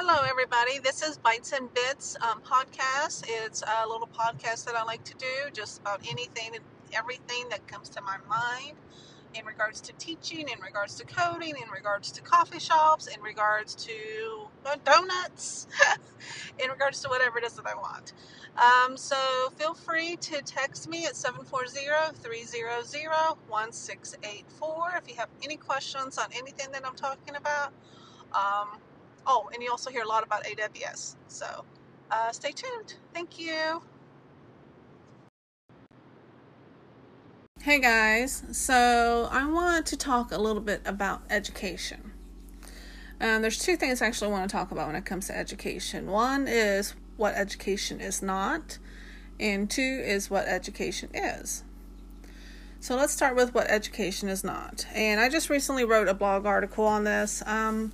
Hello, everybody. This is Bites and Bits um, podcast. It's a little podcast that I like to do just about anything and everything that comes to my mind in regards to teaching, in regards to coding, in regards to coffee shops, in regards to uh, donuts, in regards to whatever it is that I want. Um, so feel free to text me at 740-300-1684 if you have any questions on anything that I'm talking about. Um, oh, and you also hear a lot about AWS. So uh, stay tuned. Thank you. Hey guys, so I want to talk a little bit about education. Um, there's two things I actually want to talk about when it comes to education. One is what education is not, and two is what education is. So let's start with what education is not. And I just recently wrote a blog article on this. Um,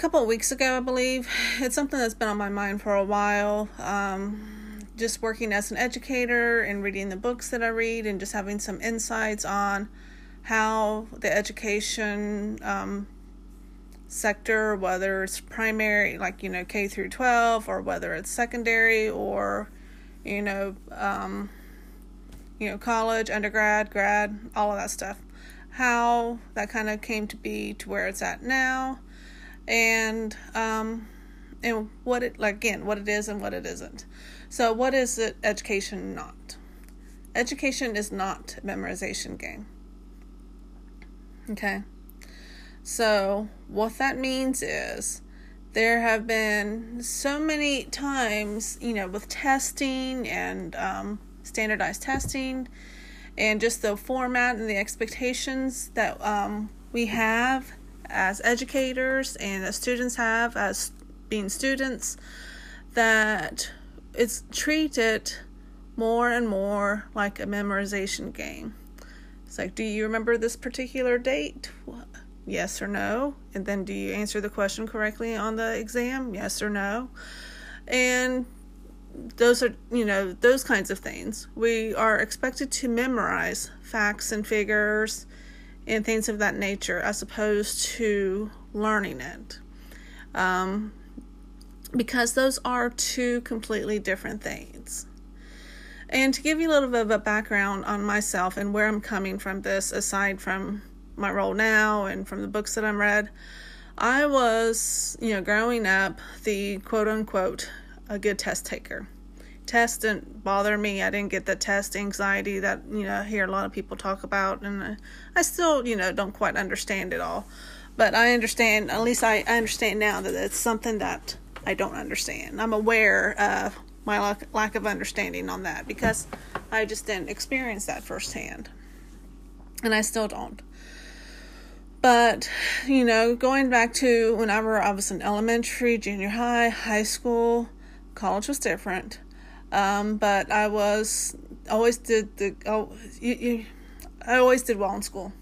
couple of weeks ago, I believe. It's something that's been on my mind for a while. Um, just working as an educator and reading the books that I read and just having some insights on how the education um, sector, whether it's primary, like, you know, K through 12, or whether it's secondary or, you know, um, you know, college, undergrad, grad, all of that stuff. How that kind of came to be to where it's at now, and um, and what it like again, what it is and what it isn't. So, what is it, education not? Education is not memorization game. Okay. So, what that means is there have been so many times, you know, with testing and um, standardized testing and just the format and the expectations that um, we have as educators and as students have as being students that it's treated more and more like a memorization game. It's like, do you remember this particular date? Yes or no? And then do you answer the question correctly on the exam? Yes or no? And those are, you know, those kinds of things. We are expected to memorize facts and figures and things of that nature as opposed to learning it. Um, because those are two completely different things. And to give you a little bit of a background on myself and where I'm coming from this, aside from my role now and from the books that I'm read, I was, you know, growing up the quote unquote a good test taker. Test didn't bother me. I didn't get the test anxiety that, you know, I hear a lot of people talk about. And I still, you know, don't quite understand it all. But I understand, at least I, understand now that it's something that I don't understand. I'm aware of my lack, lack of understanding on that because I just didn't experience that firsthand. And I still don't. But, you know, going back to whenever I was in elementary, junior high, high school, college was different. Um, but I was always did the oh, you, you, I always did well in school.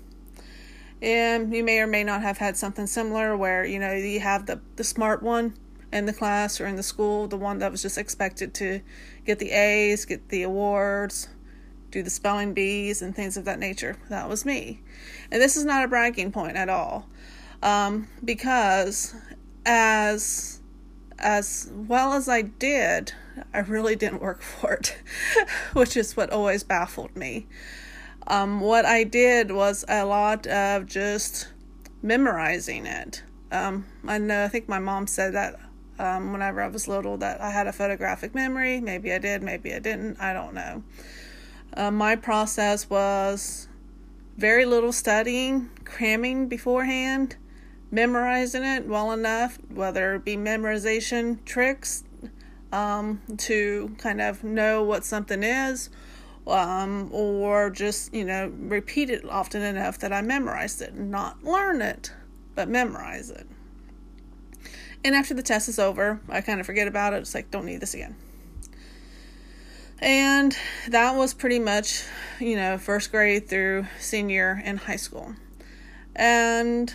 And you may or may not have had something similar where, you know, you have the the smart one in the class or in the school, the one that was just expected to get the A's, get the awards, do the spelling bees, and things of that nature. That was me. And this is not a bragging point at all, um, because as as well as I did, I really didn't work for it, which is what always baffled me. Um, what I did was a lot of just memorizing it. Um, I know I think my mom said that um, whenever I was little that I had a photographic memory. Maybe I did, maybe I didn't. I don't know. Uh, my process was very little studying, cramming beforehand, memorizing it well enough, whether it be memorization tricks um, to kind of know what something is. Um, or just you know repeat it often enough that I memorized it, not learn it, but memorize it. And after the test is over, I kind of forget about it. It's like, don't need this again. And that was pretty much, you know, first grade through senior in high school. And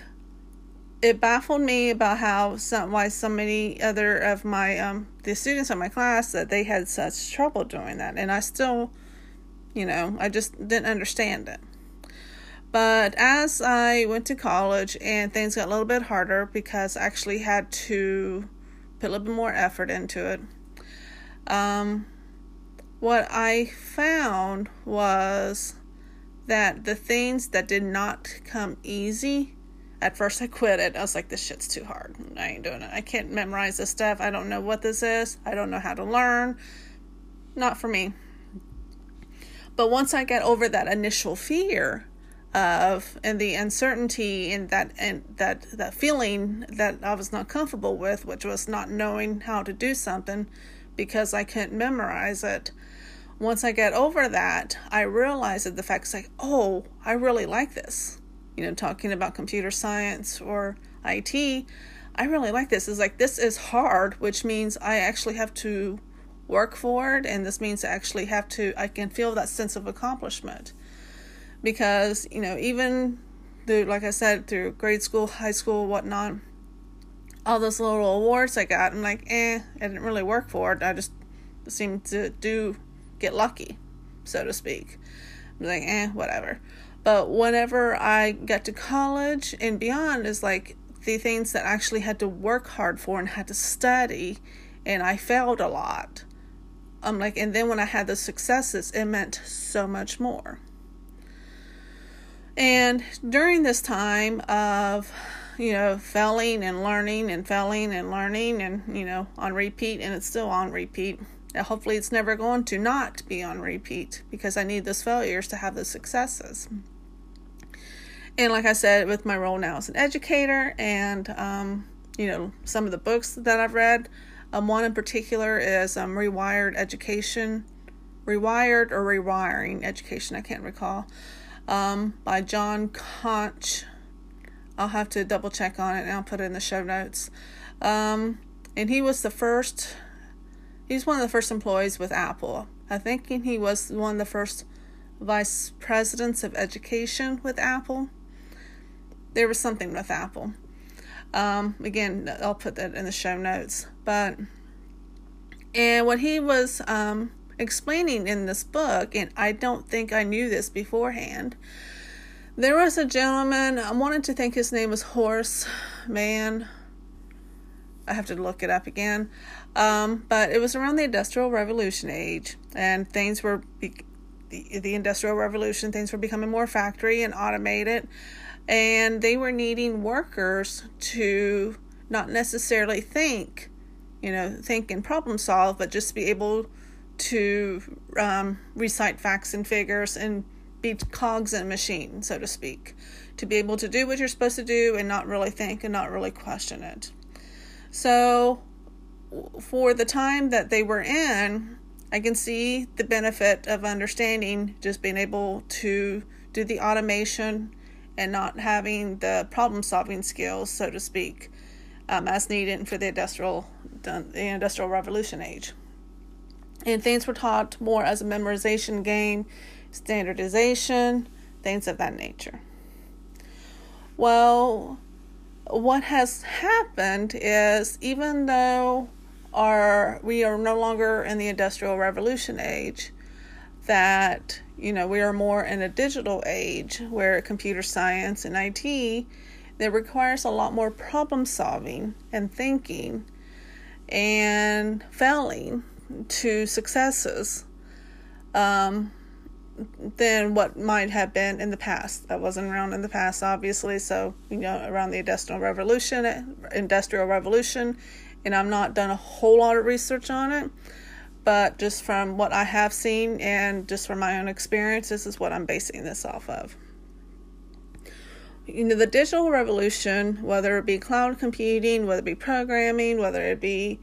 it baffled me about how some why so many other of my um the students in my class that they had such trouble doing that. And I still you know I just didn't understand it. But as I went to college and things got a little bit harder because I actually had to put a little bit more effort into it, um, what I found was that the things that did not come easy, at first I quit it. I was like, this shit's too hard. I ain't doing it. I can't memorize this stuff. I don't know what this is. I don't know how to learn. Not for me. But once I got over that initial fear of and the uncertainty and that and that that feeling that I was not comfortable with, which was not knowing how to do something because I couldn't memorize it. Once I got over that, I realized that the fact is like, oh, I really like this. You know, talking about computer science or IT, I really like this. Is like this is hard, which means I actually have to work for it, and this means I actually have to. I can feel that sense of accomplishment because you know even through like I said through grade school, high school, whatnot, all those little awards I got, I'm like, eh, I didn't really work for it. I just seemed to do get lucky, so to speak. I'm like, eh, whatever. But whenever I got to college and beyond, is like the things that I actually had to work hard for and had to study, and I failed a lot. I'm like, and then when I had the successes, it meant so much more. And during this time of, you know, failing and learning and failing and learning and, you know, on repeat, and it's still on repeat. And hopefully, it's never going to not be on repeat because I need those failures to have the successes. And like I said, with my role now as an educator and, um, you know, some of the books that I've read, um, one in particular is um, Rewired Education, Rewired or Rewiring Education, I can't recall um, by John Couch. I'll have to double check on it and I'll put it in the show notes. Um, and he was the first, he's one of the first employees with Apple. I think he was one of the first vice presidents of education with Apple. There was something with Apple. Um, again, I'll put that in the show notes. But, and what he was, um, explaining in this book, and I don't think I knew this beforehand. There was a gentleman, I wanted to think his name was Horace Mann. I have to look it up again. Um, but it was around the Industrial Revolution age, and things were, be- the, the Industrial Revolution, things were becoming more factory and automated, and they were needing workers to not necessarily think, you know, think and problem solve, but just be able to um, recite facts and figures and be cogs in a machine, so to speak, to be able to do what you're supposed to do and not really think and not really question it. So, for the time that they were in, I can see the benefit of understanding just being able to do the automation and not having the problem solving skills, so to speak, um, as needed for the industrial the industrial revolution age and things were taught more as a memorization game, standardization, things of that nature. Well, what has happened is even though our we are no longer in the industrial revolution age, that you know we are more in a digital age where computer science and IT that requires a lot more problem solving and thinking and failing to successes um, than what might have been in the past. That wasn't around in the past, obviously. So you know, around the industrial revolution, industrial revolution, and I'm not done a whole lot of research on it, but just from what I have seen and just from my own experience, this is what I'm basing this off of. You know, the digital revolution, whether it be cloud computing, whether it be programming, whether it be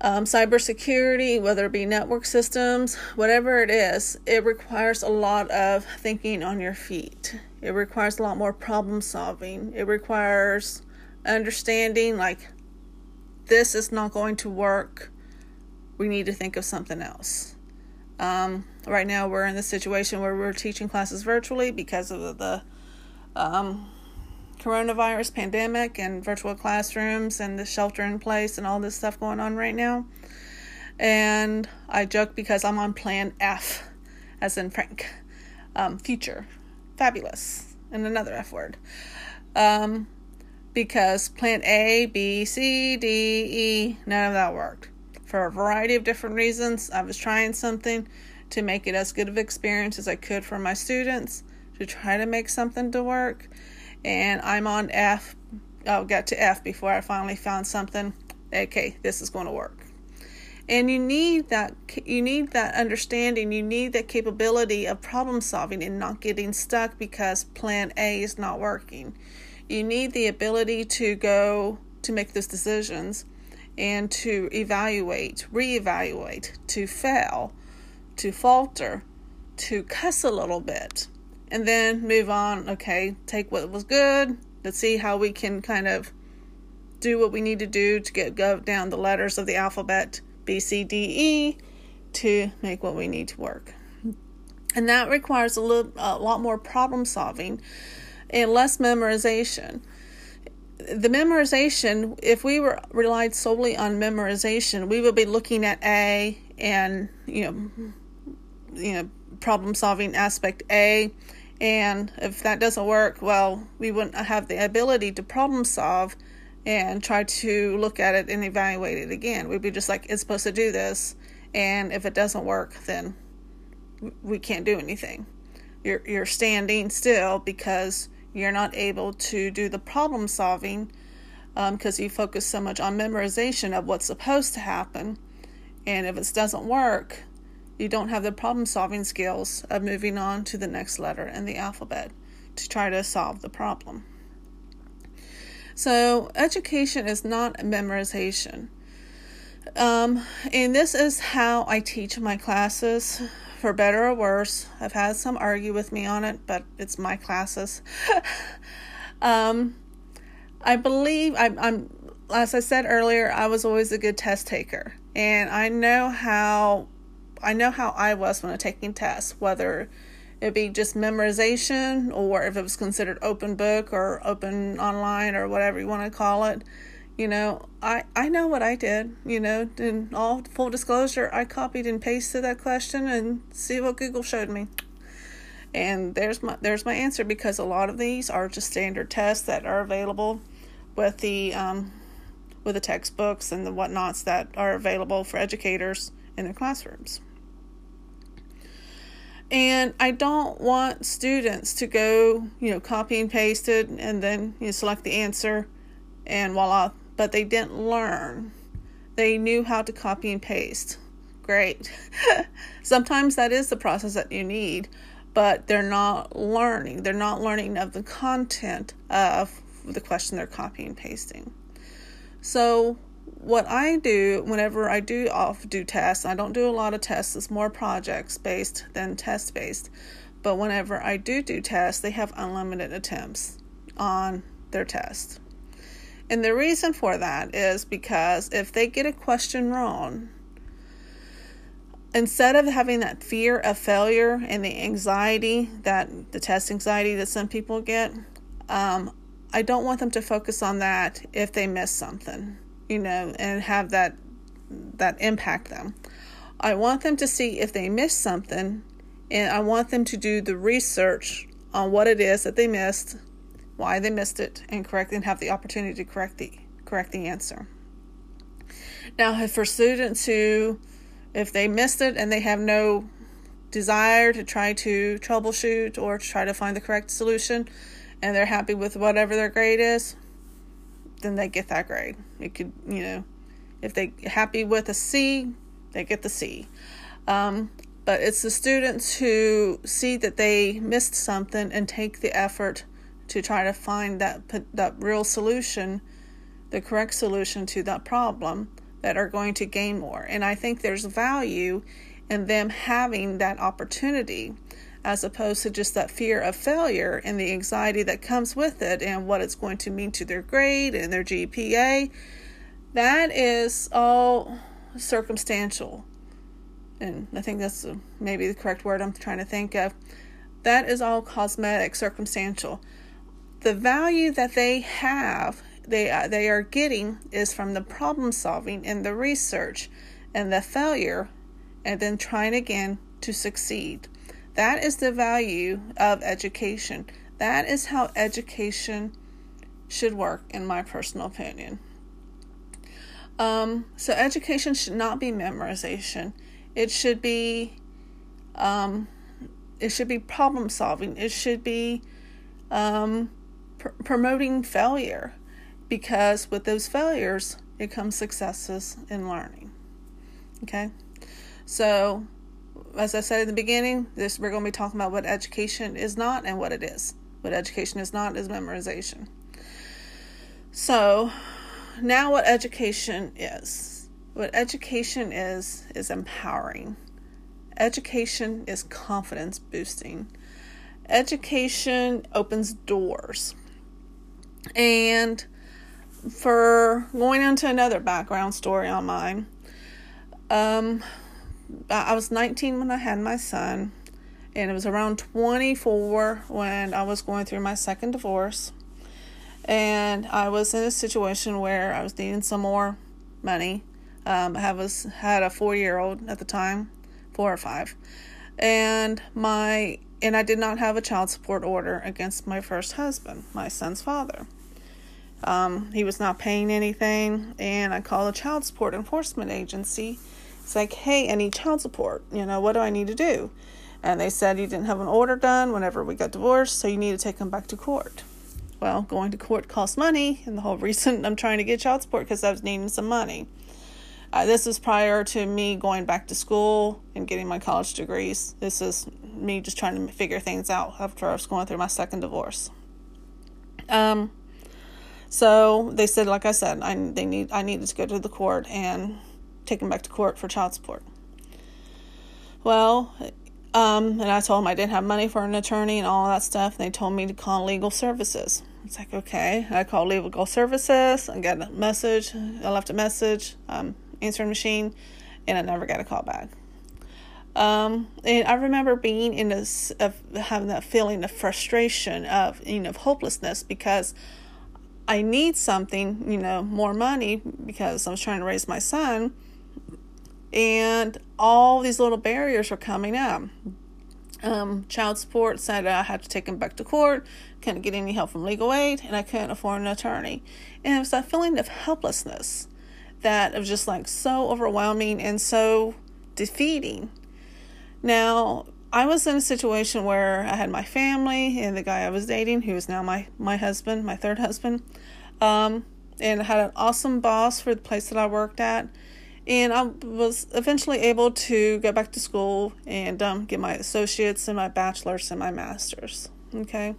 um, cybersecurity, whether it be network systems, whatever it is, it requires a lot of thinking on your feet. It requires a lot more problem solving. It requires understanding, like, this is not going to work. We need to think of something else. Um, right now, we're in the situation where we're teaching classes virtually because of the um, coronavirus pandemic and virtual classrooms and the shelter in place and all this stuff going on right now. And I joke because I'm on plan F, as in Frank, um, future. fabulous, and another F word. Um, because plan A, B, C, D, E, none of that worked. For a variety of different reasons, I was trying something to make it as good of experience as I could for my students, to try to make something to work. And I'm on F. I got to F before I finally found something. Okay, this is going to work and you need that you need that understanding you need that capability of problem solving and not getting stuck because plan a is not working you need the ability to go to make those decisions and to evaluate reevaluate to fail to falter to cuss a little bit and then move on okay take what was good let's see how we can kind of do what we need to do to get go down the letters of the alphabet B, C, D, E to make what we need to work. And that requires a, little, a lot more problem solving and less memorization. The memorization, if we were relied solely on memorization, we would be looking at A and you know, you know, problem solving aspect A, and if that doesn't work, well, we wouldn't have the ability to problem solve and try to look at it and evaluate it again. We'd be just like, it's supposed to do this, and if it doesn't work, then we can't do anything. You're you're standing still because you're not able to do the problem solving because um, you focus so much on memorization of what's supposed to happen, and if it doesn't work, you don't have the problem solving skills of moving on to the next letter in the alphabet to try to solve the problem. So, education is not memorization. Um, and this is how I teach my classes, for better or worse. I've had some argue with me on it, but it's my classes. um, I believe I'm, I'm, as I said earlier, I was always a good test taker, and I know how, I know how I was when I'm taking tests, whether it'd be just memorization or if it was considered open book or open online or whatever you want to call it you know i i know what i did you know in all full disclosure i copied and pasted that question and see what google showed me and there's my there's my answer because a lot of these are just standard tests that are available with the um, with the textbooks and the whatnots that are available for educators in their classrooms and I don't want students to go, you know, copy and paste it and then you know, select the answer and voila. But they didn't learn. They knew how to copy and paste. Great. Sometimes that is the process that you need, but they're not learning. They're not learning of the content of the question they're copying and pasting. So what I do whenever I do off do tests, I don't do a lot of tests, it's more projects based than test based. But whenever I do do tests, they have unlimited attempts on their test. And the reason for that is because if they get a question wrong, instead of having that fear of failure and the anxiety that the test anxiety that some people get, um, I don't want them to focus on that if they miss something you know, and have that that impact them. I want them to see if they missed something and I want them to do the research on what it is that they missed, why they missed it, and correct and have the opportunity to correct the correct the answer. Now, for students who, if they missed it and they have no desire to try to troubleshoot or to try to find the correct solution, and they're happy with whatever their grade is, then they get that grade. It could, you know, if they happy with a C, they get the C. Um, but it's the students who see that they missed something and take the effort to try to find that that real solution, the correct solution to that problem that are going to gain more. And I think there's value in them having that opportunity as opposed to just that fear of failure and the anxiety that comes with it and what it's going to mean to their grade and their GPA. That is all circumstantial. And I think that's maybe the correct word I'm trying to think of. That is all cosmetic, circumstantial. The value that they have, they uh, they are getting is from the problem solving and the research and the failure and then trying again to succeed That is the value of education. That is how education should work, in my personal opinion. Um, so, education should not be memorization. It should be, um, it should be problem solving. It should be um, pr- promoting failure, because with those failures, it comes successes in learning. Okay, so as I said in the beginning, this we're going to be talking about what education is not and what it is. What education is not is memorization. So, now what education is. What education is is empowering. Education is confidence boosting. Education opens doors. And for going into another background story on mine, um, I was 19 when I had my son, and it was around 24 when I was going through my second divorce. And I was in a situation where I was needing some more money. Um, I was had a four year old at the time, four or five, and my and I did not have a child support order against my first husband, my son's father. Um, he was not paying anything, and I called the child support enforcement agency it's like, hey, need child support. You know, what do I need to do? And they said you didn't have an order done whenever we got divorced, so you need to take them back to court. Well, going to court costs money, and the whole reason I'm trying to get child support because I was needing some money. Uh, this is prior to me going back to school and getting my college degrees. This is me just trying to figure things out after I was going through my second divorce. Um, so they said, like I said, I they need I needed to go to the court and take him back to court for child support. Well, um, and I told them I didn't have money for an attorney and all that stuff. And they told me to call legal services. It's like, okay. I called legal services. I got a message. I left a message, um, answering machine, and I never got a call back. Um, and I remember being in this, of having that feeling of frustration, of you know, of hopelessness because I need something, you know, more money because I was trying to raise my son and all these little barriers were coming up. Um, child support said I had to take him back to court, couldn't get any help from legal aid, and I couldn't afford an attorney. And it was that feeling of helplessness that was just like so overwhelming and so defeating. Now, I was in a situation where I had my family and the guy I was dating, who is now my, my husband, my third husband, um, and I had an awesome boss for the place that I worked at and I was eventually able to go back to school and um, get my associates and my bachelor's and my master's. Okay.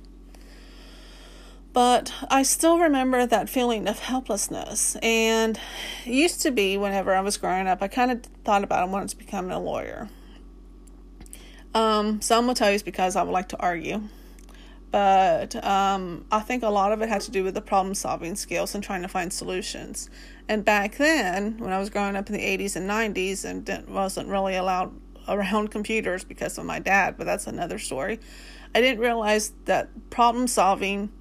But I still remember that feeling of helplessness. And it used to be whenever I was growing up, I kind of thought about I wanted to become a lawyer. Um, some will tell you it's because I would like to argue but um, I think a lot of it had to do with the problem solving skills and trying to find solutions. And back then, when I was growing up in the 80s and 90s and wasn't really allowed around computers because of my dad, but that's another story, I didn't realize that problem solving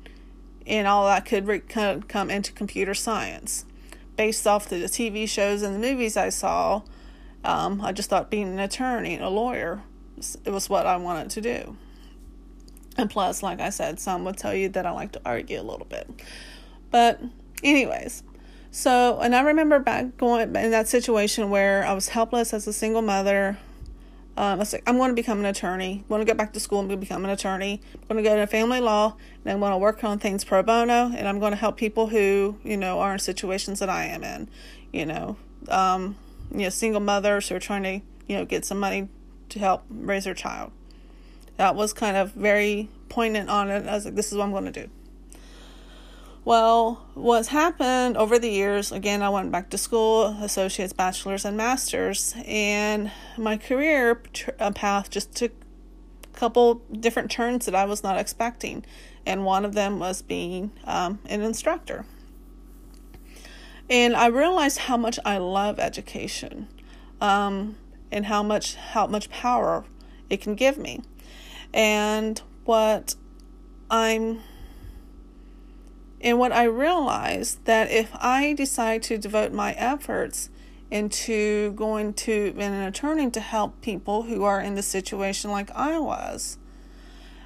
and all that could, re- come into computer science. Based off the TV shows and the movies I saw, um, I just thought being an attorney a lawyer it was what I wanted to do. And plus, like I said, some would tell you that I like to argue a little bit. But, anyways, so, and I remember back going in that situation where I was helpless as a single mother. Um, I was like, I'm going to become an attorney. I want to go back to school and become an attorney. I'm going to go to family law and I'm going to work on things pro bono and I'm going to help people who, you know, are in situations that I am in. You know, um, you know, single mothers who are trying to, you know, get some money to help raise her child that was kind of very poignant on it. I was like, this is what I'm going to do. Well, what's happened over the years, again, I went back to school, associates, bachelor's, and master's, and my career uh, path just took a couple different turns that I was not expecting. And one of them was being um, an instructor. And I realized how much I love education um, and how much how much power it can give me. And what I'm and what I realized that if I decide to devote my efforts into going to an attorney to help people who are in the situation like I was.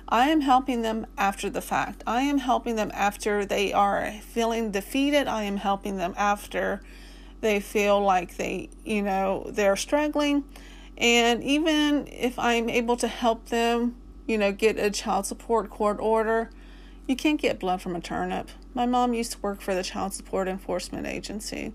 I am helping them after the fact. I am helping them after they are feeling defeated. I am helping them after they feel like they, you know, they're struggling. And even if I'm able to help them, you know, get a child support court order, you can't get blood from a turnip. My mom used to work for the Child Support Enforcement Agency.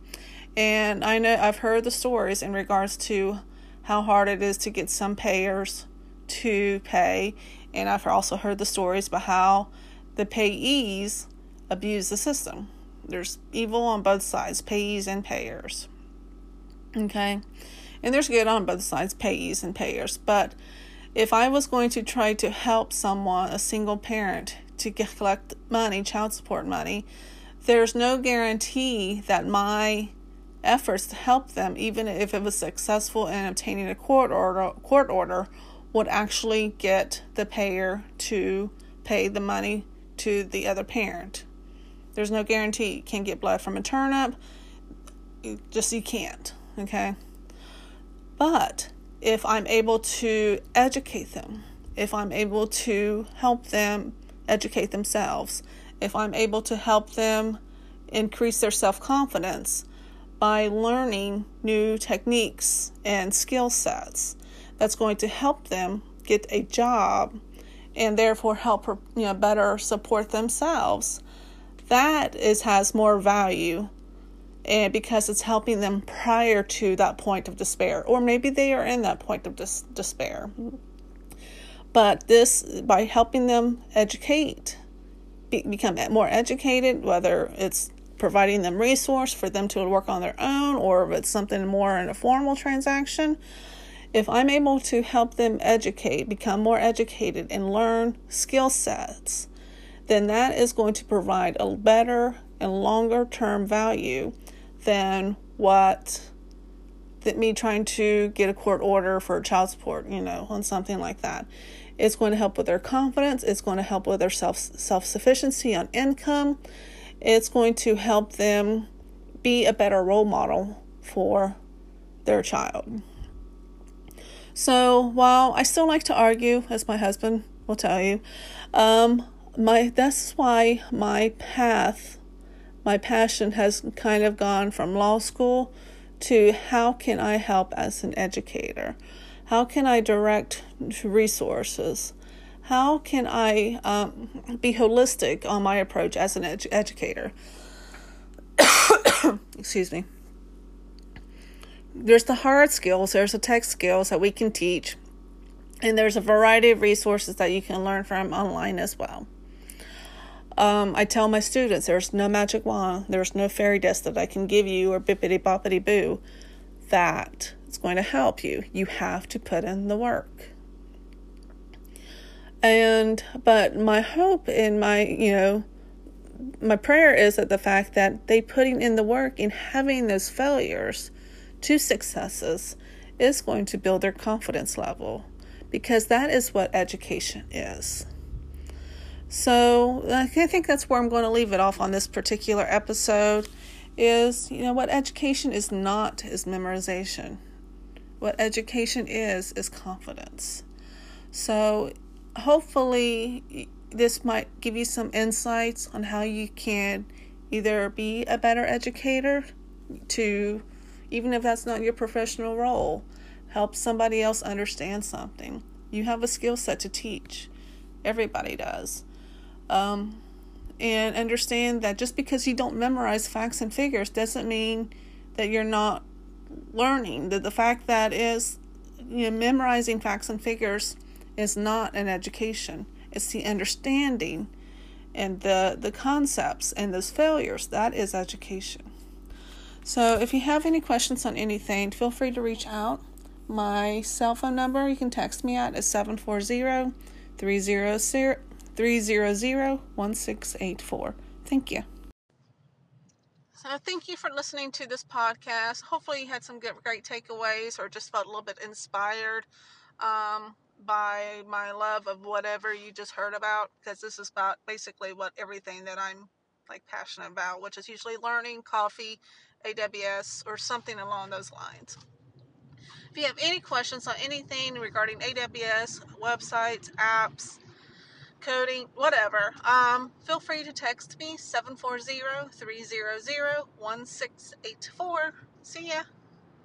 And I know I've heard the stories in regards to how hard it is to get some payers to pay. And I've also heard the stories about how the payees abuse the system. There's evil on both sides, payees and payers. Okay? And there's good on both sides, payees and payers. But if I was going to try to help someone, a single parent, to collect money, child support money, there's no guarantee that my efforts to help them, even if it was successful in obtaining a court order, court order, would actually get the payer to pay the money to the other parent. There's no guarantee you can't get blood from a turnip. You just you can't, okay? But if I'm able to educate them, if I'm able to help them educate themselves, if I'm able to help them increase their self confidence by learning new techniques and skill sets, that's going to help them get a job and therefore help you know better support themselves that is has more value and because it's helping them prior to that point of despair or maybe they are in that point of dis- despair. But this by helping them educate be, become more educated whether it's providing them resource for them to work on their own or if it's something more in a formal transaction if i'm able to help them educate become more educated and learn skill sets then that is going to provide a better and longer term value than what that me trying to get a court order for child support, you know, on something like that. It's going to help with their confidence, it's going to help with their self self-sufficiency on income. It's going to help them be a better role model for their child. So, while I still like to argue, as my husband will tell you, um, my that's why my path my passion has kind of gone from law school to how can I help as an educator? How can I direct resources? How can I um, be holistic on my approach as an ed- educator? Excuse me. There's the hard skills, there's the tech skills that we can teach, and there's a variety of resources that you can learn from online as well. Um, I tell my students there's no magic wand, there's no fairy dust that I can give you or bippity boppity boo that is going to help you. You have to put in the work. And, but my hope in my, you know, my prayer is that the fact that they putting in the work and having those failures to successes is going to build their confidence level because that is what education is. So I think that's where I'm going to leave it off on this particular episode is, you know, what education is not is memorization. What education is is confidence. So hopefully this might give you some insights on how you can either be a better educator to even if that's not your professional role, help somebody else understand something. You have a skill set to teach. Everybody does. Um, and understand that just because you don't memorize facts and figures doesn't mean that you're not learning. That the fact that is, you know, memorizing facts and figures is not an education. It's the understanding and the the concepts and those failures that is education. So if you have any questions on anything, feel free to reach out. My cell phone number you can text me at is 740 300 300 1684. Thank you. So, thank you for listening to this podcast. Hopefully, you had some good, great takeaways or just felt a little bit inspired um, by my love of whatever you just heard about, because this is about basically what everything that I'm like passionate about, which is usually learning, coffee, AWS or something along those lines. If you have any questions on anything regarding AWS, websites, apps, coding, whatever, um, feel free to text me 740 300 1684. See ya.